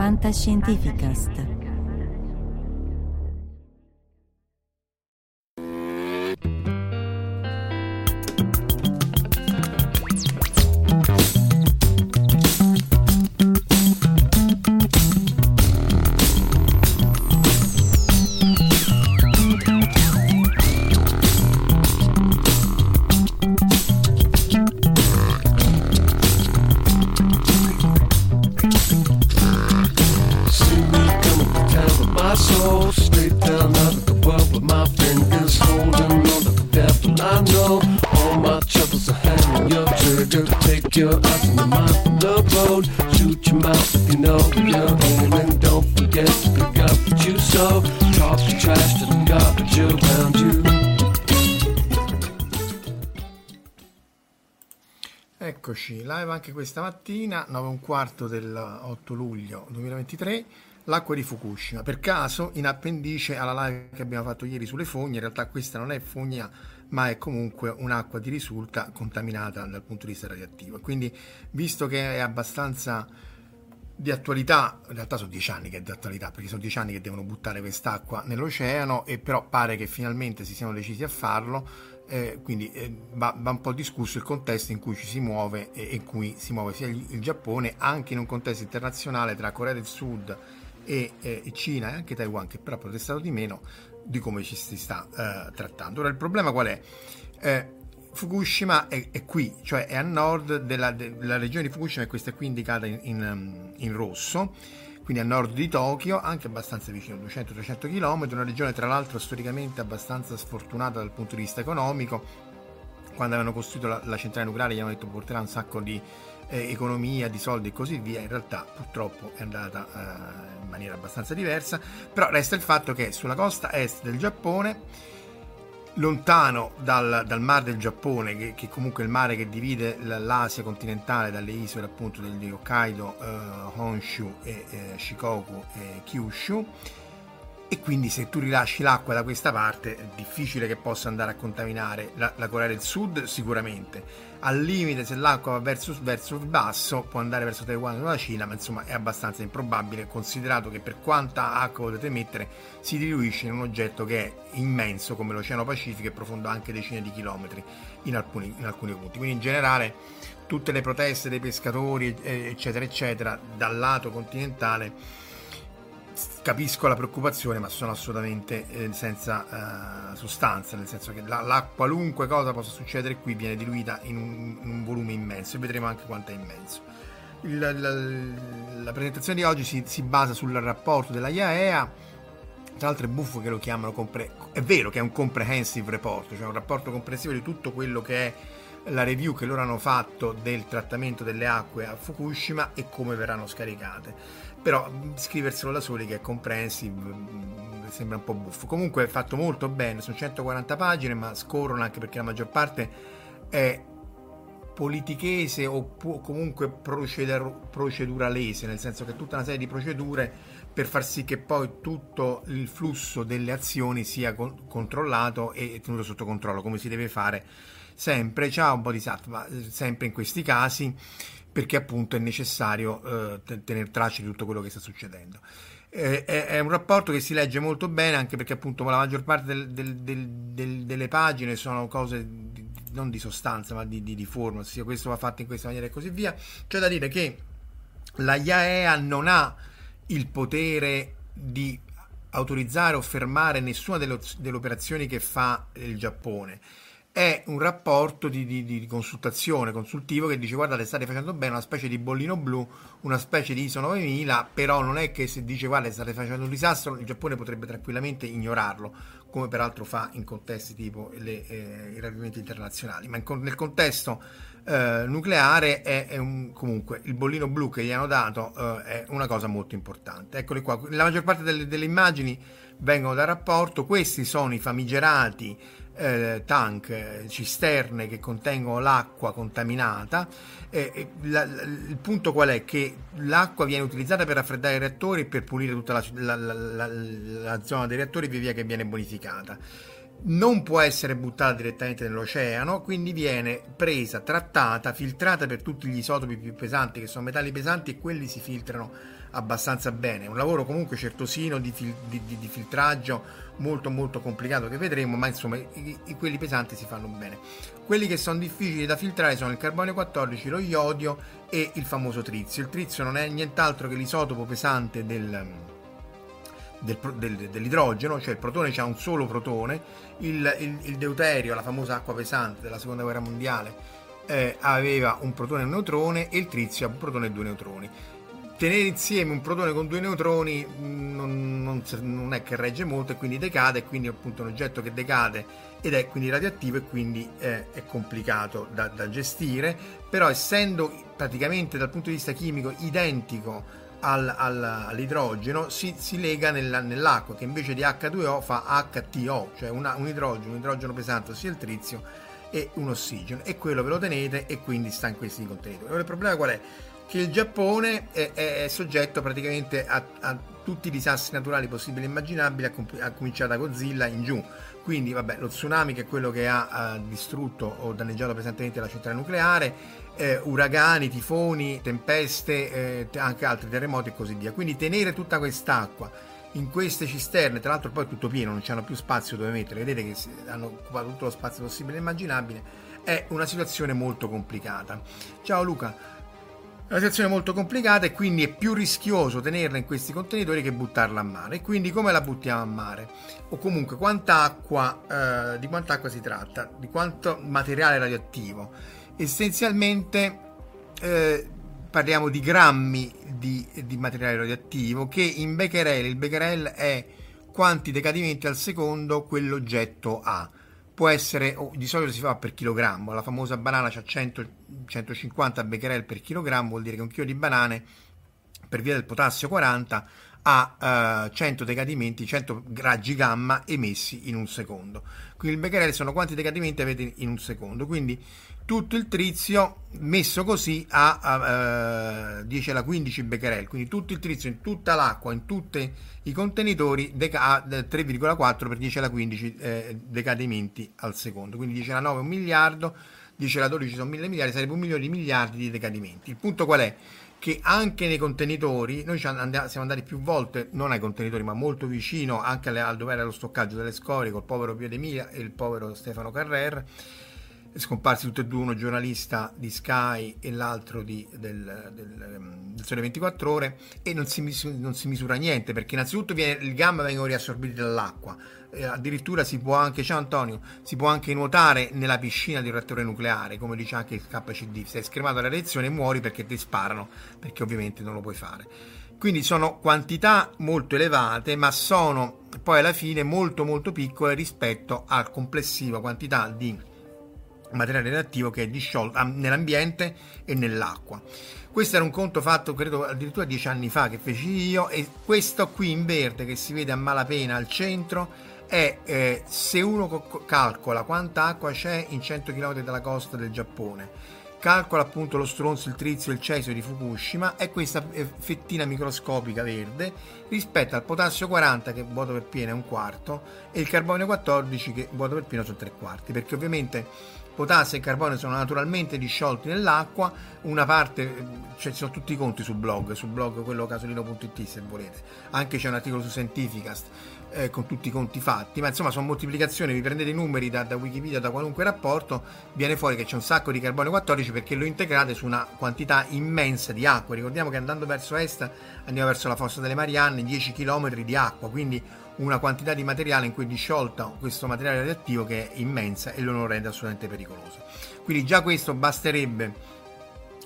Fantascientificast. My soul straight down out of the world with my fingers holding on to the devil. I know all my troubles are hanging your trigger. Take your eyes and your mind from the road. Shoot your mouth if you know you're aiming. Don't forget to pick up what you sow. Talk the trash to the garbage around you. Eccoci, live anche questa mattina, 9 e un quarto del 8 luglio 2023, l'acqua di Fukushima. Per caso, in appendice alla live che abbiamo fatto ieri sulle fogne, in realtà questa non è fogna, ma è comunque un'acqua di risulta contaminata dal punto di vista radioattivo. Quindi, visto che è abbastanza di attualità, in realtà sono dieci anni che è di attualità, perché sono dieci anni che devono buttare quest'acqua nell'oceano e però pare che finalmente si siano decisi a farlo, eh, quindi eh, va, va un po' discusso il contesto in cui ci si muove e in cui si muove sia il, Giappone, anche in un contesto internazionale tra Corea del Sud e, eh, e Cina e anche Taiwan, che però ha protestato di meno, di come ci si sta eh, trattando. Ora il problema qual è? Eh, Fukushima è, è qui, cioè è a nord della, della regione di Fukushima e questa è qui indicata in, in, in rosso, quindi a nord di Tokyo, anche abbastanza vicino, 200-300 km, una regione tra l'altro storicamente abbastanza sfortunata dal punto di vista economico. Quando avevano costruito la, la centrale nucleare gli hanno detto porterà un sacco di eh, economia, di soldi e così via, in realtà purtroppo è andata eh, in maniera abbastanza diversa, però resta il fatto che sulla costa est del Giappone lontano dal, dal mar del Giappone, che, che comunque è il mare che divide l'Asia continentale dalle isole appunto di Hokkaido, eh, Honshu, e, eh, Shikoku e Kyushu. E quindi se tu rilasci l'acqua da questa parte è difficile che possa andare a contaminare la, la Corea del Sud, sicuramente. Al limite, se l'acqua va verso, verso il basso, può andare verso Taiwan o la Cina, ma insomma è abbastanza improbabile, considerato che per quanta acqua potete mettere si diluisce in un oggetto che è immenso come l'Oceano Pacifico e profondo anche decine di chilometri in alcuni, in alcuni punti. Quindi in generale tutte le proteste dei pescatori, eccetera, eccetera, dal lato continentale capisco la preoccupazione, ma sono assolutamente eh, senza eh, sostanza, nel senso che la, la, qualunque cosa possa succedere qui viene diluita in un, in un volume immenso e vedremo anche quanto è immenso. Il, la, la, presentazione di oggi si, si, basa sul rapporto della IAEA, tra l'altro è buffo che lo chiamano, compre- è vero che è un comprehensive report, cioè un rapporto comprensivo di tutto quello che è la review che loro hanno fatto del trattamento delle acque a Fukushima e come verranno scaricate però scriverselo da soli che è comprehensive sembra un po' buffo. Comunque è fatto molto bene sono 140 pagine ma scorrono anche perché la maggior parte è politichese o comunque procedur- proceduralese nel senso che tutta una serie di procedure per far sì che poi tutto il flusso delle azioni sia con- controllato e tenuto sotto controllo come si deve fare sempre. Di satva sempre in questi casi perché appunto è necessario eh, tenere traccia di tutto quello che sta succedendo. Eh, è, è, un rapporto che si legge molto bene anche perché appunto la maggior parte del, del, del, delle pagine sono cose di, non di sostanza ma di, di, di forma, ossia questo va fatto in questa maniera e così via. C'è da dire che la IAEA non ha il potere di autorizzare o fermare nessuna delle, delle operazioni che fa il Giappone è un rapporto di, di, di, consultazione consultivo che dice guardate state facendo bene una specie di bollino blu una specie di ISO 9000 però non è che se dice guarda state facendo un disastro il Giappone potrebbe tranquillamente ignorarlo come peraltro fa in contesti tipo le, eh, i rapimenti internazionali. Ma in, nel contesto eh, nucleare è, è un, comunque il bollino blu che gli hanno dato eh, è una cosa molto importante. Eccoli qua, la maggior parte delle, delle immagini vengono dal rapporto, questi sono i famigerati eh, tank, eh, cisterne che contengono l'acqua contaminata. Eh, la, la, il punto qual è? Che l'acqua viene utilizzata per raffreddare i reattori e per pulire tutta la, la zona dei reattori via via che viene bonificata non può essere buttata direttamente nell'oceano, quindi viene presa, trattata, filtrata per tutti gli isotopi più pesanti che sono metalli pesanti e quelli si filtrano abbastanza bene. Un lavoro comunque certosino di, fil- di, di, di filtraggio molto molto complicato che vedremo, ma insomma i, i, quelli pesanti si fanno bene. Quelli che sono difficili da filtrare sono il carbonio 14, lo iodio e il famoso trizio. Il trizio non è nient'altro che l'isotopo pesante del, del, del, dell'idrogeno, cioè il protone ha un solo protone, il, il, il, deuterio, la famosa acqua pesante della seconda guerra mondiale, eh, aveva un protone e un neutrone e il trizio ha un protone e due neutroni tenere insieme un protone con due neutroni mm, non, non, non, è che regge molto e quindi decade e quindi appunto un oggetto che decade ed è quindi radioattivo e quindi eh, è complicato da, da, gestire. Però essendo praticamente dal punto di vista chimico identico al, al, all'idrogeno si, si lega nella, nell'acqua che invece di H2O fa HTO cioè una, un idrogeno, un idrogeno pesante ossia il trizio e un ossigeno. E quello ve lo tenete e quindi sta in questi contenitori. Allora il problema qual è? Che il Giappone è, è, soggetto praticamente a, a, tutti i disastri naturali possibili e immaginabili, a, a cominciare da Godzilla in giù. Quindi, vabbè, lo tsunami che è quello che ha, ha distrutto o danneggiato pesantemente la centrale nucleare, eh, uragani, tifoni, tempeste, eh, anche altri terremoti e così via. Quindi tenere tutta quest'acqua in queste cisterne, tra l'altro poi è tutto pieno, non c'hanno più spazio dove mettere, vedete che hanno occupato tutto lo spazio possibile e immaginabile, è una situazione molto complicata. Ciao Luca. È una situazione molto complicata e quindi è più rischioso tenerla in questi contenitori che buttarla a mare. Quindi come la buttiamo a mare? O comunque quanta acqua, eh, di quanta acqua si tratta? Di quanto materiale radioattivo? Essenzialmente eh, parliamo di grammi di, di, materiale radioattivo che in becquerel, il becquerel è quanti decadimenti al secondo quell'oggetto ha può essere, oh, di solito si fa per chilogrammo, la famosa banana ha 100, 150 becquerel per chilogrammo, vuol dire che un chilo di banane per via del potassio 40 ha uh, 100 decadimenti, 100 raggi gamma emessi in un secondo. Quindi il becquerel sono quanti decadimenti avete in un secondo. Quindi tutto il trizio messo così a, uh, 10 alla 15 becquerel, quindi tutto il trizio in tutta l'acqua, in tutti i contenitori deca- 3,4 per 10 alla 15 eh, decadimenti al secondo, quindi 10 alla 9 è un miliardo, 10 alla 12 sono mille miliardi, sarebbe un milione di miliardi di decadimenti. Il punto qual è? Che anche nei contenitori, noi siamo andati più volte, non ai contenitori, ma molto vicino anche al dove era lo stoccaggio delle scorie, col povero Pio De e il povero Stefano Carrer scomparsi tutti e due, uno giornalista di Sky e l'altro di, del, del, ehm, del, Sole 24 Ore, e non si, non si, misura niente perché innanzitutto viene, il gamma vengono riassorbiti dall'acqua. Eh, addirittura si può anche, ciao Antonio, si può anche nuotare nella piscina di un reattore nucleare, come dice anche il KCD. Sei scremato alla reazione e muori perché ti sparano, perché ovviamente non lo puoi fare. Quindi sono quantità molto elevate, ma sono poi alla fine molto molto piccole rispetto alla complessiva quantità di materiale reattivo che è disciolto nell'ambiente e nell'acqua. Questo era un conto fatto credo addirittura dieci anni fa che feci io e questo qui in verde che si vede a malapena al centro è eh, se uno co- calcola quanta acqua c'è in 100 km dalla costa del Giappone calcola appunto lo stronzo, il trizio, il cesio di Fukushima è questa eh, fettina microscopica verde rispetto al potassio 40 che vuoto per pieno è un quarto e il carbonio 14 che vuoto per pieno sono tre quarti perché ovviamente potassio e carbonio sono naturalmente disciolti nell'acqua, una parte, cioè ci sono tutti i conti sul blog, sul blog quello casolino.it se volete, anche c'è un articolo su Scientificast eh, con tutti i conti fatti, ma insomma sono moltiplicazioni, vi prendete i numeri da, da Wikipedia, da qualunque rapporto, viene fuori che c'è un sacco di carbonio 14 perché lo integrate su una quantità immensa di acqua, ricordiamo che andando verso est andiamo verso la fossa delle Marianne, 10 km di acqua, quindi una quantità di materiale in cui è disciolta questo materiale radioattivo che è immensa e lo rende assolutamente pericoloso. Quindi già questo basterebbe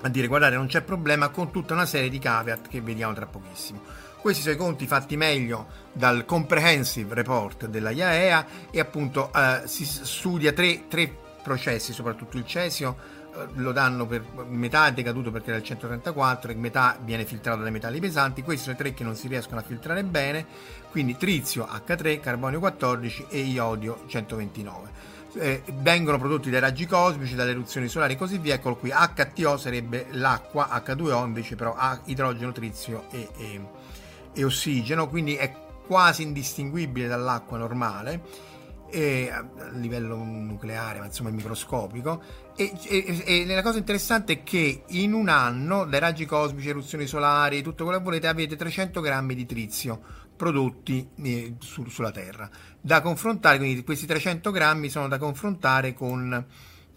a dire guardate non c'è problema con tutta una serie di caveat che vediamo tra pochissimo. Questi sono i conti fatti meglio dal Comprehensive Report della IAEA e appunto eh, si studia tre, tre processi, soprattutto il cesio, eh, lo danno per metà è decaduto perché era il 134 e metà viene filtrato dai metalli pesanti. Questi sono i tre che non si riescono a filtrare bene, quindi trizio H3, carbonio 14 e iodio 129. Eh, vengono prodotti dai raggi cosmici, dalle eruzioni solari e così via. Eccolo qui, HTO sarebbe l'acqua, H2O invece però ha idrogeno, trizio e, e, e ossigeno, quindi è quasi indistinguibile dall'acqua normale a livello nucleare, ma insomma microscopico. E, e, e, la cosa interessante è che in un anno, dai raggi cosmici, eruzioni solari, tutto quello che volete, avete 300 grammi di trizio prodotti eh, su, sulla Terra. Da confrontare, quindi questi 300 grammi sono da confrontare con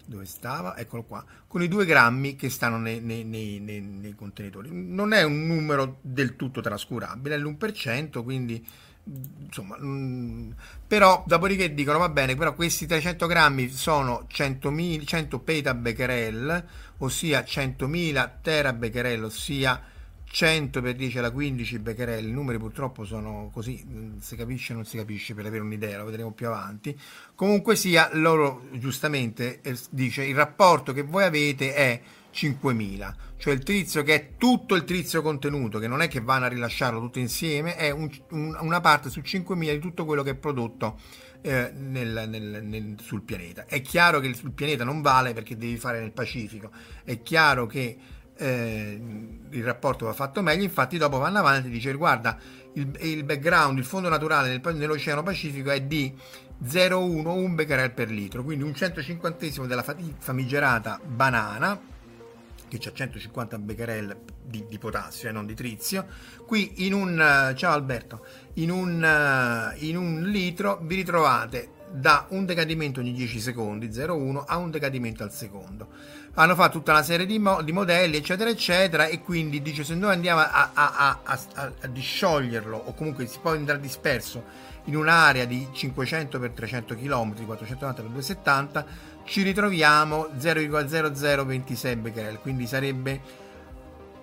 dove stava? Eccolo qua, con i 2 grammi che stanno nei, nei, nei, nei, contenitori. Non è un numero del tutto trascurabile, è l'1%, quindi insomma, mh, mm, però dopodiché dicono va bene, però questi 300 grammi sono 100, 100 petabecquerel, ossia 100.000 terabecquerel, ossia 100 per 10 alla 15 becquerel, i numeri purtroppo sono così, mm, si capisce o non si capisce per avere un'idea, lo vedremo più avanti. Comunque sia, loro giustamente eh, dice il rapporto che voi avete è 5000, cioè il trizio che è tutto il trizio contenuto, che non è che vanno a rilasciarlo tutto insieme, è un, un, una parte su 5000 di tutto quello che è prodotto eh, nel, nel, nel, sul pianeta. È chiaro che sul pianeta non vale perché devi fare nel Pacifico, è chiaro che eh, il rapporto va fatto meglio, infatti dopo vanno avanti e dice guarda il, il background, il fondo naturale nel, nell'Oceano Pacifico è di 0,1 becquerel per litro, quindi un 150 della famigerata banana che c'ha 150 becquerel di, di, potassio e non di trizio. Qui in un ciao Alberto, in un, in un litro vi ritrovate da un decadimento ogni 10 secondi 0,1 a un decadimento al secondo. Hanno fatto tutta una serie di, mo- di modelli, eccetera, eccetera, e quindi dice se noi andiamo a, a, a, a discioglierlo o comunque si può andare disperso in un'area di 500 x 300 km, 490 x 270, ci ritroviamo 0,0026 becquerel, quindi sarebbe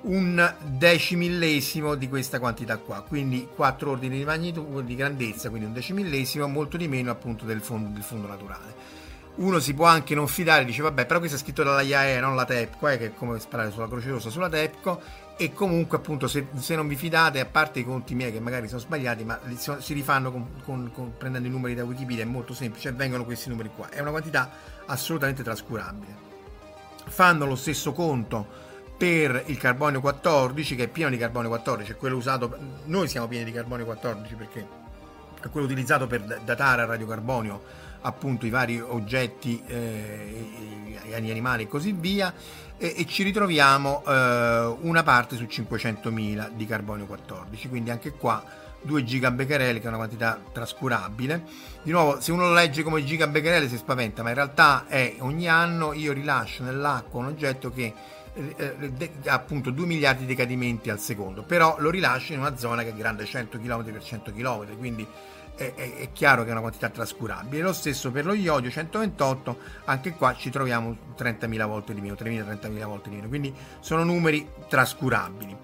un decimillesimo di questa quantità qua, quindi 4 ordini di magnitudo di grandezza, quindi un decimillesimo, molto di meno appunto del fondo, del fondo naturale. Uno si può anche non fidare, dice vabbè, però questo è scritto dalla IAE, non la TEPCO, eh, che è come sparare sulla Croce Rossa sulla TEPCO, e comunque appunto se, se, non vi fidate, a parte i conti miei che magari sono sbagliati, ma si rifanno con, con, con, prendendo i numeri da Wikipedia, è molto semplice, vengono questi numeri qua, è una quantità assolutamente trascurabile. Fanno lo stesso conto per il carbonio 14 che è pieno di carbonio 14 è quello usato noi siamo pieni di carbonio 14 perché è quello utilizzato per datare a radiocarbonio appunto i vari oggetti eh, gli animali e così via e, e ci ritroviamo eh, una parte su 500.000 di carbonio 14 quindi anche qua 2 gigabecquerel che è una quantità trascurabile. Di nuovo se uno lo legge come gigabecquerel si spaventa ma in realtà è ogni anno io rilascio nell'acqua un oggetto che eh, appunto 2 miliardi di decadimenti al secondo però lo rilascio in una zona che è grande 100 km per 100 km quindi è, è, è, chiaro che è una quantità trascurabile. Lo stesso per lo iodio 128, anche qua ci troviamo 30.000 volte di meno, 3.000-30.000 volte di meno, quindi sono numeri trascurabili.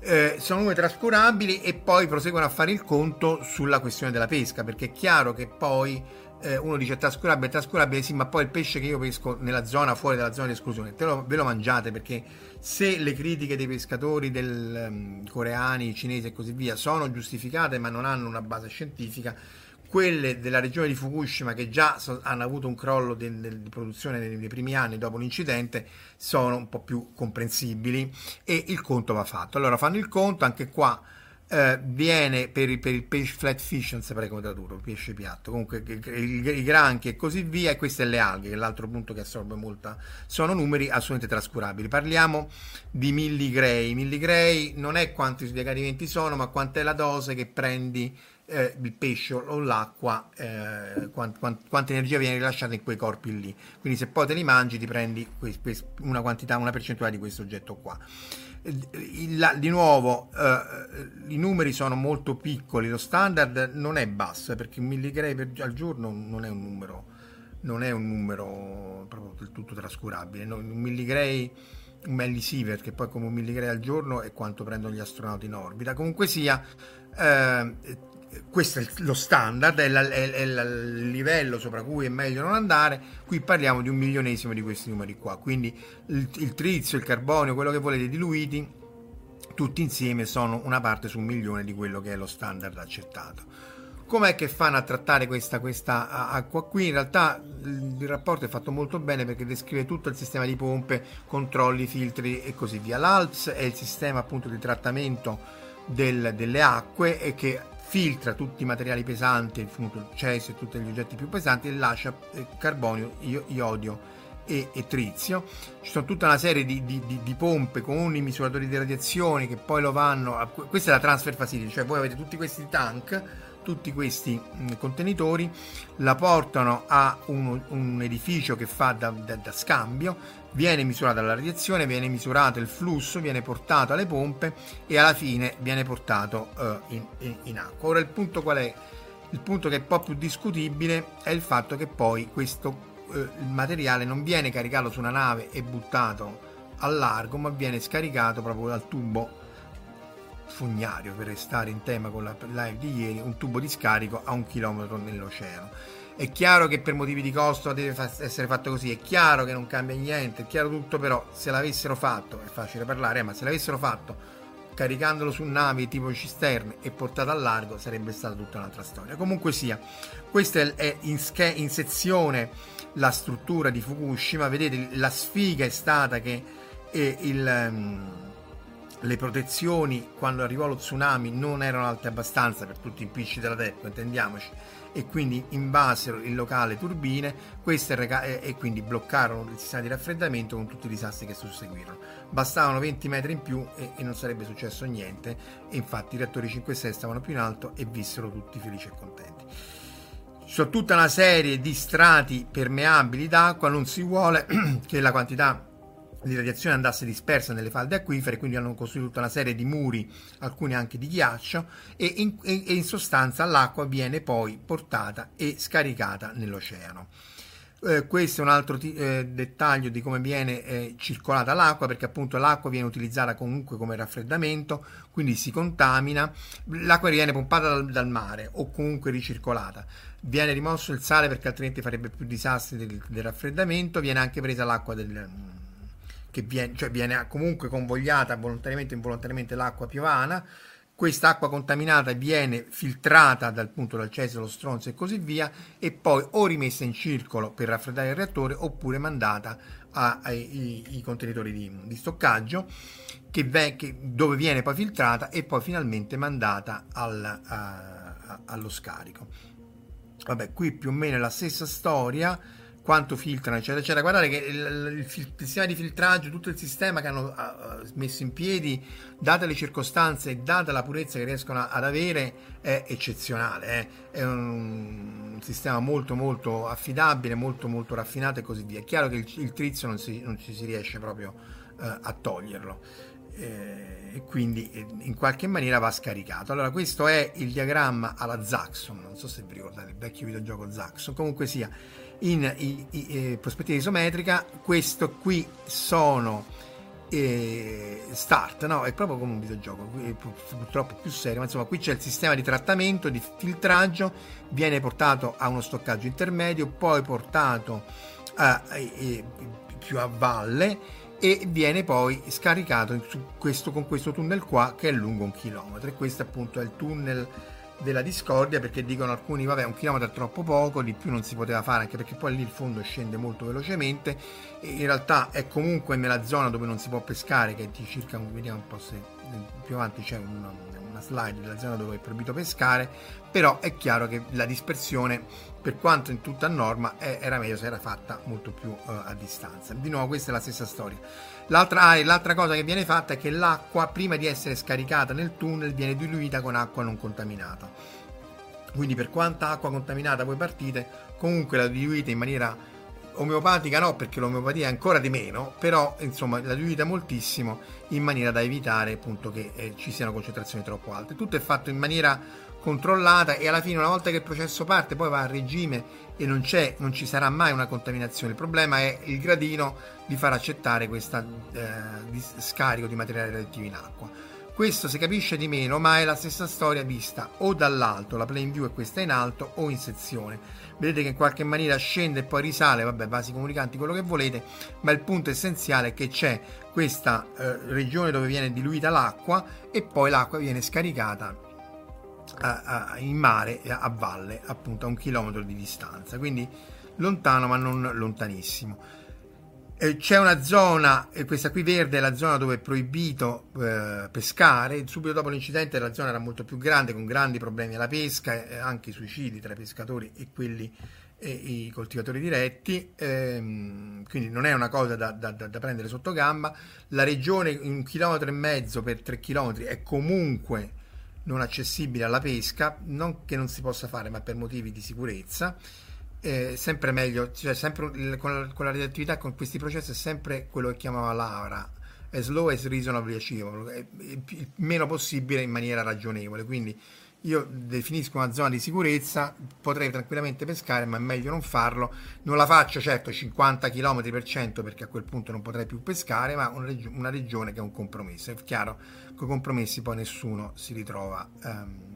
Eh, sono numeri trascurabili e poi proseguono a fare il conto sulla questione della pesca, perché è chiaro che poi eh, uno dice trascurabile, trascurabile, sì, ma poi il pesce che io pesco nella zona fuori dalla zona di esclusione, lo, ve lo mangiate perché se le critiche dei pescatori del, um, coreani, cinesi e così via sono giustificate ma non hanno una base scientifica, quelle della regione di Fukushima che già so, hanno avuto un crollo di, di produzione nei, nei, primi anni dopo l'incidente sono un po' più comprensibili e il conto va fatto. Allora fanno il conto, anche qua eh, viene per per il pesce flat fish, non saprei come tradurlo, pesce piatto, comunque i, granchi e così via, e queste le alghe, che è l'altro punto che assorbe molta, sono numeri assolutamente trascurabili. Parliamo di milligray, milligray non è quanti decadimenti sono, ma quant'è la dose che prendi eh, il pesce o l'acqua, eh, quant, quant, quanta energia viene rilasciata in quei corpi lì. Quindi se poi te li mangi ti prendi una quantità, una percentuale di questo oggetto qua di nuovo eh, i numeri sono molto piccoli, lo standard non è basso perché un milligray al giorno non è un numero, non è un numero proprio del tutto trascurabile. No, un milligray, un millisievert che poi come un milligray al giorno è quanto prendono gli astronauti in orbita. Comunque sia, eh, questo è lo standard, è, la, è, è, il livello sopra cui è meglio non andare. Qui parliamo di un milionesimo di questi numeri qua. Quindi il, il trizio, il carbonio, quello che volete diluiti, tutti insieme sono una parte su un milione di quello che è lo standard accettato. Com'è che fanno a trattare questa, questa acqua qui? In realtà il rapporto è fatto molto bene perché descrive tutto il sistema di pompe, controlli, filtri e così via. L'ALPS è il sistema appunto di trattamento del, delle acque e che filtra tutti i materiali pesanti, il cesso e tutti gli oggetti più pesanti e lascia eh, carbonio, iodio e, e, trizio. Ci sono tutta una serie di, di, di, di, pompe con i misuratori di radiazione che poi lo vanno a, questa è la transfer facility, cioè voi avete tutti questi tank tutti questi mm, contenitori la portano a un, un edificio che fa da, da, da, scambio, viene misurata la radiazione, viene misurato il flusso, viene portato alle pompe e alla fine viene portato uh, in, in, in, acqua. Ora il punto qual è? Il punto che è un po' più discutibile è il fatto che poi questo uh, materiale non viene caricato su una nave e buttato al largo, ma viene scaricato proprio dal tubo fognario per restare in tema con la live di ieri, un tubo di scarico a un chilometro nell'oceano. È chiaro che per motivi di costo deve fa- essere fatto così, è chiaro che non cambia niente, è chiaro tutto, però se l'avessero fatto, è facile parlare, ma se l'avessero fatto caricandolo su navi tipo cisterne e portato a largo sarebbe stata tutta un'altra storia. Comunque sia, questa è in, sch- in sezione la struttura di Fukushima, vedete la sfiga è stata che eh, il... Um, le protezioni quando arrivò lo tsunami non erano alte abbastanza per tutti i impicci della TEPCO, intendiamoci, e quindi invasero il locale turbine queste rega- e quindi bloccarono il sistema di raffreddamento con tutti i disastri che susseguirono. Bastavano 20 metri in più e, e non sarebbe successo niente e infatti i reattori 5 e 6 stavano più in alto e vissero tutti felici e contenti. Ci sono tutta una serie di strati permeabili d'acqua, non si vuole che la quantità di radiazione andasse dispersa nelle falde acquifere, quindi hanno costruito tutta una serie di muri, alcuni anche di ghiaccio, e in, e in sostanza l'acqua viene poi portata e scaricata nell'oceano. Eh, questo è un altro t- eh, dettaglio di come viene eh, circolata l'acqua, perché appunto l'acqua viene utilizzata comunque come raffreddamento, quindi si contamina, l'acqua viene pompata dal, dal mare o comunque ricircolata viene rimosso il sale perché altrimenti farebbe più disastri del, del raffreddamento, viene anche presa l'acqua del, che viene, cioè viene comunque convogliata volontariamente o involontariamente l'acqua piovana, questa acqua contaminata viene filtrata dal punto del ceso, lo stronzo e così via e poi o rimessa in circolo per raffreddare il reattore oppure mandata ai contenitori di, di stoccaggio che ve, che, dove viene poi filtrata e poi finalmente mandata al, a, allo scarico. Vabbè, qui più o meno è la stessa storia quanto filtrano, eccetera, eccetera. Guardate che il, il, il, sistema di filtraggio, tutto il sistema che hanno uh, messo in piedi, date le circostanze e data la purezza che riescono ad avere, è eccezionale. Eh? È un, un, sistema molto, molto affidabile, molto, molto raffinato e così via. È chiaro che il, il trizio non, si, non ci si riesce proprio uh, a toglierlo. Eh, quindi eh, in qualche maniera va scaricato. Allora, questo è il diagramma alla Zaxxon. Non so se vi ricordate il vecchio videogioco Zaxxon. Comunque sia, in i, i, eh, prospettiva isometrica. Questo qui sono eh, start, no? È proprio come un videogioco, purtroppo più serio, ma insomma qui c'è il sistema di trattamento, di filtraggio, viene portato a uno stoccaggio intermedio, poi portato a, a, a, più a valle e viene poi scaricato questo, con questo tunnel qua che è lungo un chilometro. E questo appunto è il tunnel della discordia perché dicono alcuni vabbè un chilometro è troppo poco di più non si poteva fare anche perché poi lì il fondo scende molto velocemente. E in realtà è comunque nella zona dove non si può pescare che è di circa vediamo un po' se più avanti c'è una, una slide della zona dove è proibito pescare però è chiaro che la dispersione per quanto in tutta norma era meglio se era fatta molto più uh, a distanza di nuovo questa è la stessa storia L'altra, ah, l'altra, cosa che viene fatta è che l'acqua, prima di essere scaricata nel tunnel, viene diluita con acqua non contaminata. Quindi per quanta acqua contaminata voi partite, comunque la diluite in maniera omeopatica no, perché l'omeopatia è ancora di meno, però insomma la diluite moltissimo in maniera da evitare appunto che eh, ci siano concentrazioni troppo alte. Tutto è fatto in maniera controllata e alla fine una volta che il processo parte poi va a regime e non, non ci sarà mai una contaminazione. Il problema è il gradino di far accettare questo eh, scarico di materiale radioattivo in acqua. Questo si capisce di meno, ma è la stessa storia vista o dall'alto, la plane view è questa in alto, o in sezione. Vedete che in qualche maniera scende e poi risale, vabbè, vasi comunicanti, quello che volete, ma il punto essenziale è che c'è questa eh, regione dove viene diluita l'acqua e poi l'acqua viene scaricata a, a, in mare, a valle, appunto a un chilometro di distanza, quindi lontano ma non lontanissimo. Eh, c'è una zona, eh, questa qui verde è la zona dove è proibito eh, pescare, subito dopo l'incidente la zona era molto più grande con grandi problemi alla pesca e anche suicidi tra i pescatori e quelli e i coltivatori diretti, ehm, quindi non è una cosa da, da, da, prendere sotto gamba. La regione un chilometro e mezzo per tre chilometri è comunque non accessibile alla pesca, non che non si possa fare, ma per motivi di sicurezza. Eh, sempre meglio, cioè sempre con la, con la radioattività, con questi processi è sempre quello che chiamava Laura, as low as reasonably achievable, il meno possibile in maniera ragionevole, quindi io definisco una zona di sicurezza, potrei tranquillamente pescare, ma è meglio non farlo. Non la faccio certo 50 km per cento perché a quel punto non potrei più pescare, ma una, reg- una regione che è un compromesso. È chiaro, con i compromessi poi nessuno si ritrova um,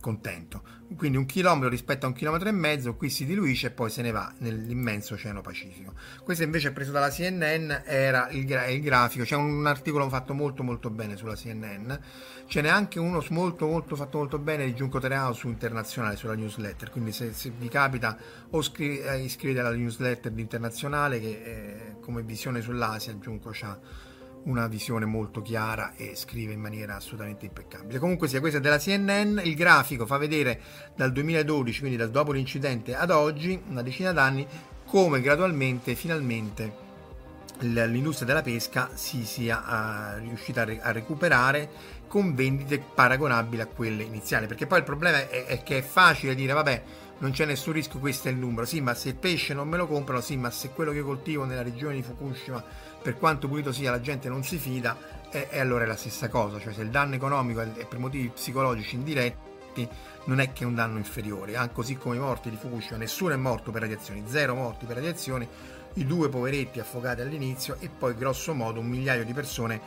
contento. Quindi un chilometro rispetto a un chilometro e mezzo qui si diluisce e poi se ne va nell'immenso Oceano Pacifico. Questo invece preso dalla CNN era il, gra- il grafico, c'è un, articolo fatto molto molto bene sulla CNN, ce n'è anche uno molto molto fatto molto bene di Giunco Tereao su Internazionale, sulla newsletter, quindi se, se vi capita o scri- eh, iscrivetevi alla newsletter di Internazionale che eh, come visione sull'Asia Giunco c'ha una visione molto chiara e scrive in maniera assolutamente impeccabile. Comunque sia, questa è della CNN, il grafico fa vedere dal 2012, quindi dal dopo l'incidente ad oggi, una decina d'anni, come gradualmente, finalmente, l'industria della pesca si sia uh, riuscita a, re- a, recuperare con vendite paragonabili a quelle iniziali. Perché poi il problema è, è che è facile dire, vabbè, non c'è nessun rischio, questo è il numero. Sì, ma se il pesce non me lo comprano, sì, ma se quello che coltivo nella regione di Fukushima per quanto pulito sia, la gente non si fida, e, e allora è la stessa cosa, cioè se il danno economico è per motivi psicologici indiretti, non è che è un danno inferiore, ah, così come i morti di Fukushima, nessuno è morto per radiazioni, zero morti per radiazioni, i due poveretti affogati all'inizio e poi grosso modo un migliaio di persone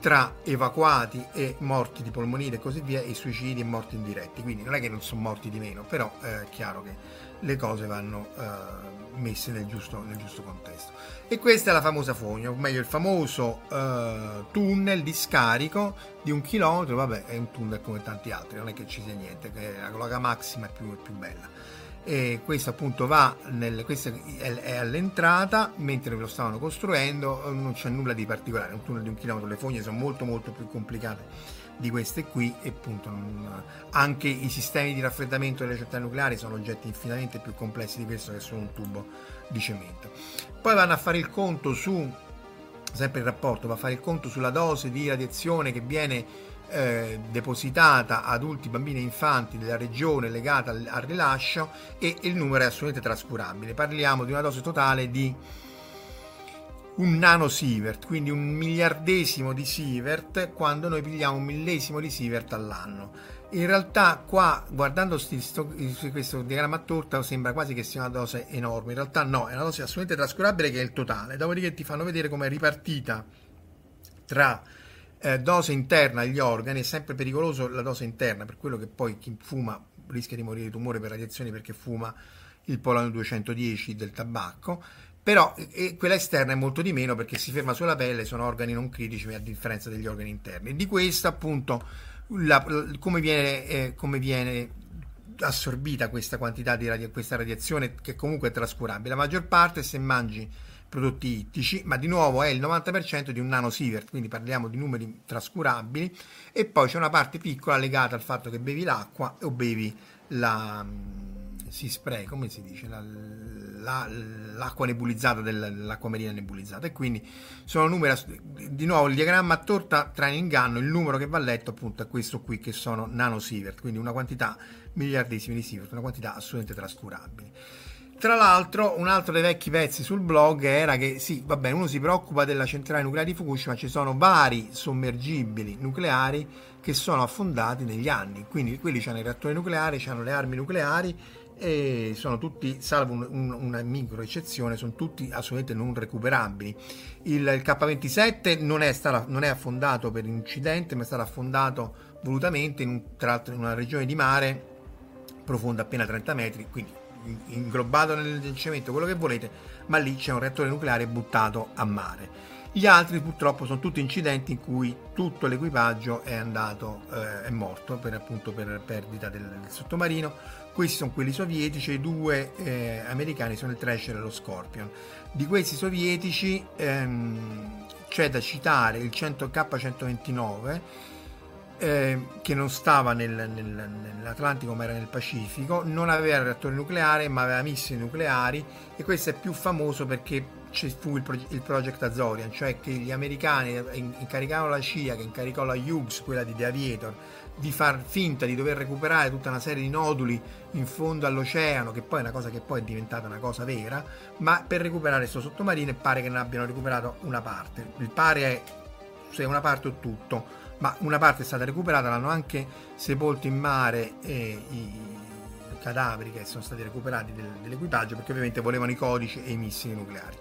tra evacuati e morti di polmonite e così via, e suicidi e morti indiretti. Quindi non è che non sono morti di meno, però è chiaro che le cose vanno uh, messe nel giusto, nel giusto, contesto. E questa è la famosa fogna, o meglio il famoso uh, tunnel di scarico di un chilometro, vabbè è un tunnel come tanti altri, non è che ci sia niente, la cloaca massima è più, è più bella. E questo appunto va nel, questo è, all'entrata mentre lo stavano costruendo non c'è nulla di particolare. Un tunnel di un chilometro le fogne sono molto molto più complicate di queste qui e appunto anche i sistemi di raffreddamento delle centrali nucleari sono oggetti infinitamente più complessi di questo che solo un tubo di cemento poi vanno a fare il conto su sempre il rapporto va a fare il conto sulla dose di radiazione che viene eh, depositata adulti, bambini e infanti della regione legata al, al, rilascio e il numero è assolutamente trascurabile. Parliamo di una dose totale di un nanosievert, quindi un miliardesimo di sievert quando noi pigliamo un millesimo di sievert all'anno. In realtà qua guardando sto, questo diagramma a torta sembra quasi che sia una dose enorme, in realtà no, è una dose assolutamente trascurabile che è il totale, dopodiché ti fanno vedere come è ripartita tra eh, dose interna agli organi, è sempre pericoloso la dose interna, per quello che poi chi fuma rischia di morire di tumore per radiazioni perché fuma il polonio 210 del tabacco, però quella esterna è molto di meno perché si ferma sulla pelle, sono organi non critici a differenza degli organi interni. Di questo appunto la, come, viene, eh, come viene assorbita questa quantità di radio, questa radiazione che comunque è trascurabile. La maggior parte se mangi prodotti ittici, ma di nuovo è il 90% di un nanosievert, quindi parliamo di numeri trascurabili, e poi c'è una parte piccola legata al fatto che bevi l'acqua o bevi la si spray, come si dice, la, la, l'acqua nebulizzata dell'acqua marina nebulizzata e quindi sono numeri, di nuovo il diagramma a torta trae in inganno, il numero che va letto appunto è questo qui che sono nanosievert, quindi una quantità miliardesimi di sievert, una quantità assolutamente trascurabile. Tra l'altro, un altro dei vecchi pezzi sul blog era che sì, va bene, uno si preoccupa della centrale nucleare di Fukushima, ci sono vari sommergibili nucleari che sono affondati negli anni, quindi quelli hanno i reattori nucleari, hanno le armi nucleari e sono tutti, salvo un, un, una micro eccezione, sono tutti assolutamente non recuperabili. Il, il K27 non è, stato, non è, affondato per incidente, ma è stato affondato volutamente in, tra l'altro in una regione di mare profonda appena 30 metri, quindi inglobato nel cemento, quello che volete, ma lì c'è un reattore nucleare buttato a mare. Gli altri purtroppo sono tutti incidenti in cui tutto l'equipaggio è andato, eh, è morto per, appunto per perdita del, del, sottomarino. Questi sono quelli sovietici, i due eh, americani sono il Thrasher e lo Scorpion. Di questi sovietici ehm, c'è da citare il 100 K129 eh, che non stava nel, nel, nell'Atlantico ma era nel Pacifico, non aveva reattore nucleare ma aveva missili nucleari e questo è più famoso perché ci fu il, proge- il Project Azorian, cioè che gli americani incaricavano la CIA, che incaricò la Hughes, quella di The Aviator, di far finta di dover recuperare tutta una serie di noduli in fondo all'oceano, che poi è una cosa che poi è diventata una cosa vera, ma per recuperare questo sottomarino pare che ne abbiano recuperato una parte. Il pare è se una parte o tutto, ma una parte è stata recuperata, l'hanno anche sepolto in mare eh, i cadaveri che sono stati recuperati del, dell'equipaggio perché ovviamente volevano i codici e i missili nucleari.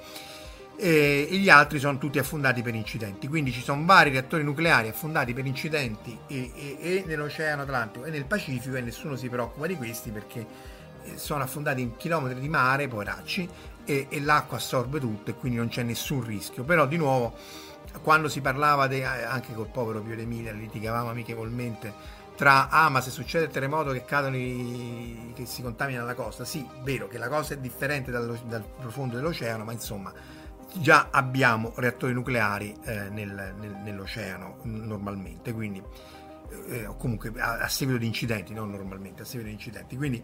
E, gli altri sono tutti affondati per incidenti. Quindi ci sono vari reattori nucleari affondati per incidenti e, e, e nell'Oceano Atlantico e nel Pacifico e nessuno si preoccupa di questi perché eh, sono affondati in chilometri di mare, poveracci, e, e l'acqua assorbe tutto e quindi non c'è nessun rischio. Però di nuovo, quando si parlava de, anche col povero Pio Emilia, litigavamo amichevolmente tra ah ma se succede il terremoto che cadono i, che si contamina la costa sì vero che la cosa è differente dal, dal profondo dell'oceano ma insomma già abbiamo reattori nucleari eh, nel, nel, nell'oceano normalmente quindi eh, comunque a, a, seguito di incidenti non normalmente a seguito di incidenti. Quindi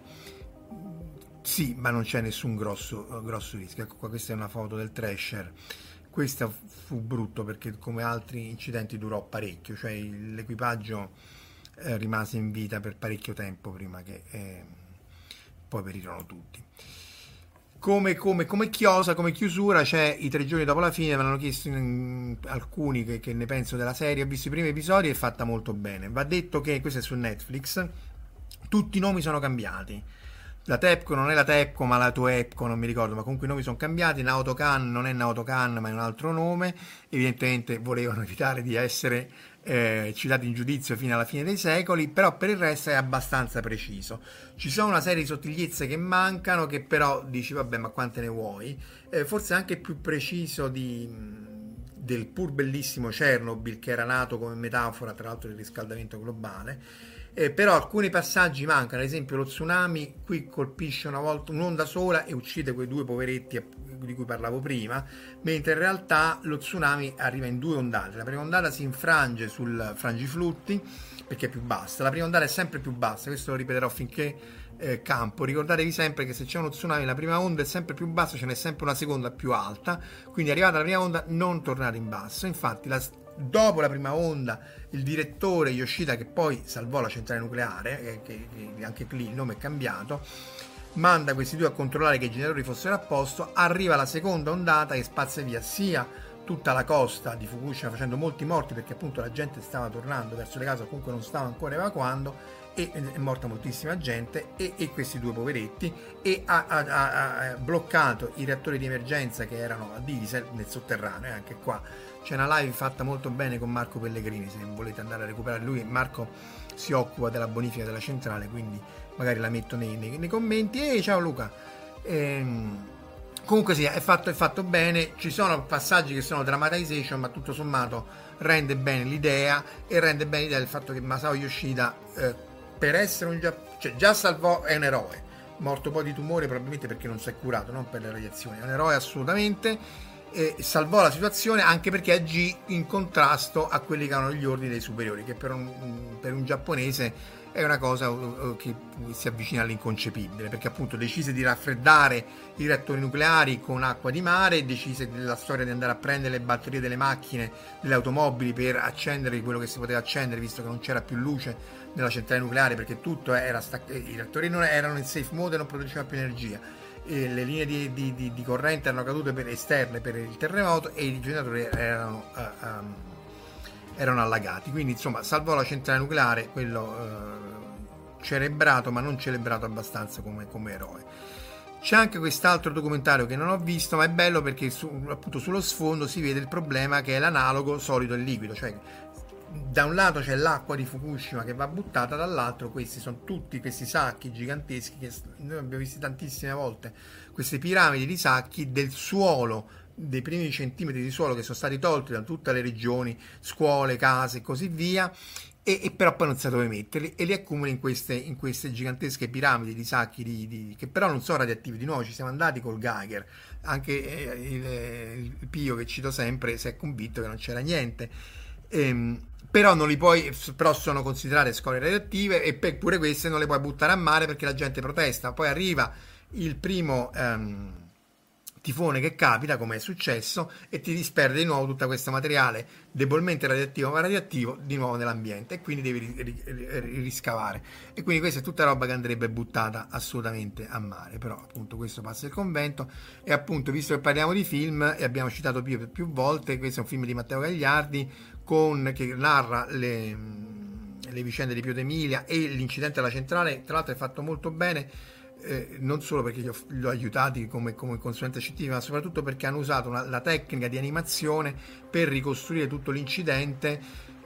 sì ma non c'è nessun grosso, grosso rischio. Ecco qua questa è una foto del Thrasher questo fu brutto perché come altri incidenti durò parecchio cioè l'equipaggio eh, rimase in vita per parecchio tempo prima che eh, poi perirono tutti. Come, come, come, chiosa, come chiusura, c'è i tre giorni dopo la fine. Me l'hanno chiesto in, alcuni che, che, ne penso della serie. Ho visto i primi episodi e è fatta molto bene. Va detto che questo è su Netflix. Tutti i nomi sono cambiati. La Tepco non è la Tepco, ma la Toepco, non mi ricordo, ma comunque i nomi sono cambiati. Naotocan non è Naotocan, ma è un altro nome. Evidentemente volevano evitare di essere eh, citati in giudizio fino alla fine dei secoli, però per il resto è abbastanza preciso. Ci sono una serie di sottigliezze che mancano, che però dici vabbè ma quante ne vuoi, eh, forse anche più preciso di, del pur bellissimo Chernobyl che era nato come metafora tra l'altro del riscaldamento globale. Eh, però alcuni passaggi mancano, ad esempio lo tsunami qui colpisce una volta un'onda sola e uccide quei due poveretti di cui parlavo prima, mentre in realtà lo tsunami arriva in due ondate. La prima ondata si infrange sul frangiflutti perché è più bassa, la prima ondata è sempre più bassa, questo lo ripeterò finché eh, campo. Ricordatevi sempre che se c'è uno tsunami la prima onda è sempre più bassa, ce n'è sempre una seconda più alta, quindi arrivata la prima onda non tornare in basso. Infatti la, dopo la prima onda il direttore Yoshida che poi salvò la centrale nucleare, eh, che, che anche lì il nome è cambiato, manda questi due a controllare che i generatori fossero a posto, arriva la seconda ondata che spazza via sia tutta la costa di Fukushima facendo molti morti perché appunto la gente stava tornando verso le case o comunque non stava ancora evacuando e è morta moltissima gente e, e questi due poveretti e ha, ha, ha, bloccato i reattori di emergenza che erano a diesel nel sotterraneo e anche qua c'è una live fatta molto bene con Marco Pellegrini se volete andare a recuperare lui Marco si occupa della bonifica della centrale quindi magari la metto nei, nei, nei commenti. E ciao Luca. Ehm, comunque sì, è fatto, è fatto bene. Ci sono passaggi che sono dramatization, ma tutto sommato rende bene l'idea e rende bene l'idea del fatto che Masao Yoshida, eh, per essere un già, cioè già salvò, è un eroe. Morto poi di tumore probabilmente perché non si è curato, non per le radiazioni. È un eroe assolutamente. E salvò la situazione anche perché agì in contrasto a quelli che erano gli ordini dei superiori, che per un, per un giapponese è una cosa uh, uh, che si avvicina all'inconcepibile, perché appunto decise di raffreddare i reattori nucleari con acqua di mare, decise della storia di andare a prendere le batterie delle macchine, delle automobili per accendere quello che si poteva accendere, visto che non c'era più luce nella centrale nucleare, perché tutto era staccato, i reattori non erano in safe mode e non producevano più energia. E le linee di, di, di, di corrente erano cadute per esterne per il terremoto e i generatori erano uh, um, erano allagati. Quindi, insomma, salvò la centrale nucleare, quello eh, celebrato, ma non celebrato abbastanza come, come eroe. C'è anche quest'altro documentario che non ho visto, ma è bello perché su, appunto sullo sfondo si vede il problema che è l'analogo solido e liquido, cioè da un lato c'è l'acqua di Fukushima che va buttata, dall'altro questi sono tutti questi sacchi giganteschi che noi abbiamo visto tantissime volte, queste piramidi di sacchi del suolo, dei primi centimetri di suolo che sono stati tolti da tutte le regioni, scuole, case e così via, e, e, però poi non sa dove metterli e li accumuli in queste, in queste gigantesche piramidi di sacchi di, di, che però non sono radioattivi. Di nuovo ci siamo andati col Geiger anche eh, il, il, Pio che cito sempre si è convinto che non c'era niente. Ehm, però non li puoi però sono considerate scorie radioattive e per, pure queste non le puoi buttare a mare perché la gente protesta poi arriva il primo ehm, tifone che capita, come è successo, e ti disperde di nuovo tutto questo materiale debolmente radioattivo ma radioattivo di nuovo nell'ambiente e quindi devi riscavare. E quindi questa è tutta roba che andrebbe buttata assolutamente a mare. Però appunto questo passa il convento e appunto visto che parliamo di film e abbiamo citato più, più volte, questo è un film di Matteo Gagliardi con, che narra le, le vicende di Pio D'Emilia e l'incidente alla centrale, tra l'altro è fatto molto bene eh, non solo perché li ho, ho aiutati come, come, consulente scientifico, ma soprattutto perché hanno usato una, la tecnica di animazione per ricostruire tutto l'incidente,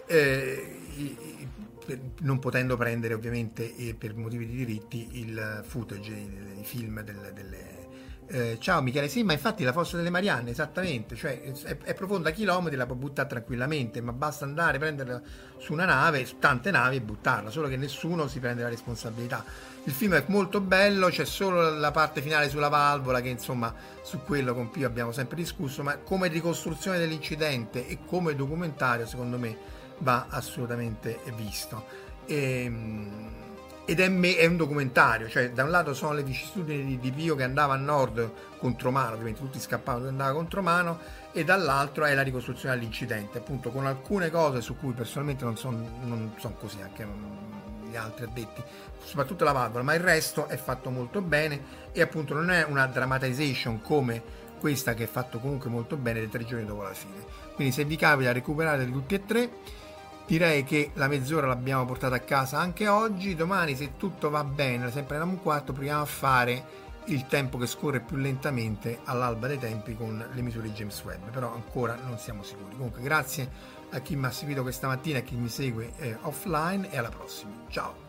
eh, non potendo prendere ovviamente eh, per motivi di diritti il footage, i, i film delle, delle eh, ciao Michele, sì, ma infatti la fossa delle Marianne, esattamente, cioè è, è, profonda chilometri, la può buttare tranquillamente, ma basta andare, prenderla su una nave, su tante navi e buttarla, solo che nessuno si prende la responsabilità. Il film è molto bello, c'è solo la parte finale sulla valvola che insomma su quello con Pio abbiamo sempre discusso, ma come ricostruzione dell'incidente e come documentario secondo me va assolutamente visto. E, ehm, ed è, me, è, un documentario, cioè da un lato sono le vicissitudini di, di, Pio che andava a nord contro mano, ovviamente tutti scappavano che andava contro mano, e dall'altro è la ricostruzione dell'incidente, appunto con alcune cose su cui personalmente non sono son così, anche gli altri addetti, soprattutto la valvola, ma il resto è fatto molto bene e appunto non è una dramatization come questa che è fatto comunque molto bene dei tre giorni dopo la fine. Quindi se vi capita recuperate tutti e tre direi che la mezz'ora l'abbiamo portata a casa anche oggi. Domani, se tutto va bene, sempre un quarto, proviamo a fare il tempo che scorre più lentamente all'alba dei tempi con le misure di James Webb, però ancora non siamo sicuri. Comunque, grazie a chi mi ha seguito questa mattina a chi mi segue eh, offline e alla prossima. Ciao!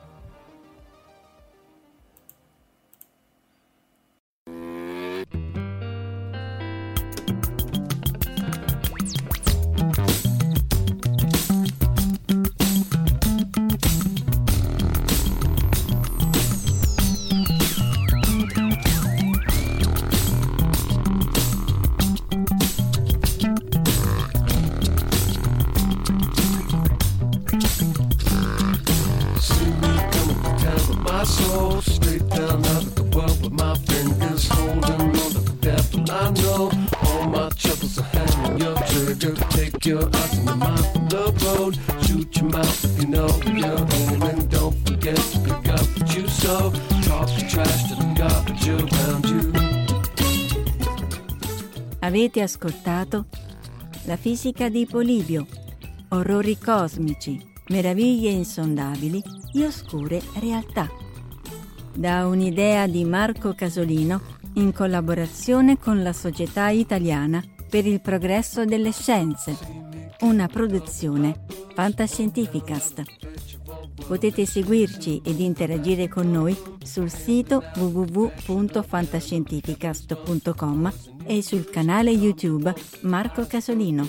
Avete ascoltato La fisica di Polibio, orrori cosmici, meraviglie insondabili e oscure realtà. Da un'idea di Marco Casolino in collaborazione con la Società Italiana per il Progresso delle Scienze, una produzione Fantascientificast. Potete seguirci ed interagire con noi sul sito www.fantascientificast.com e sul canale YouTube Marco Casolino.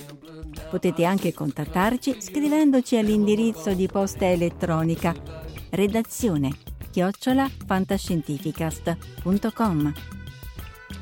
Potete anche contattarci scrivendoci all'indirizzo di posta elettronica redazione chiocciola fantascientificast.com.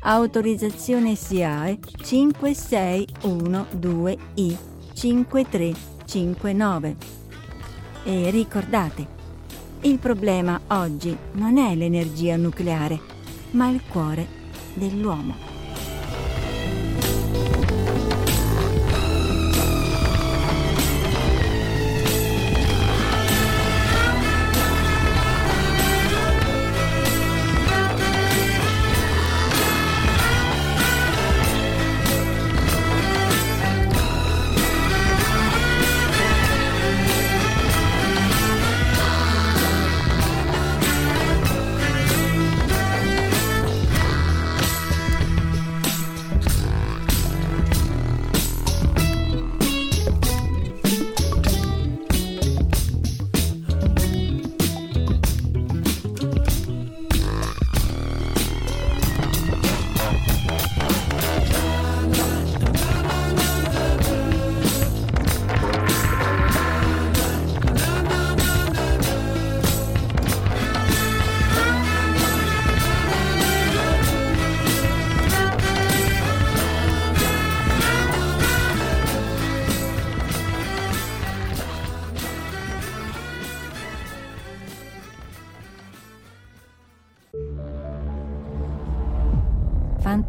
Autorizzazione SIAE 5612I 5359. E ricordate, Il problema oggi non è l'energia nucleare, ma il cuore dell'uomo.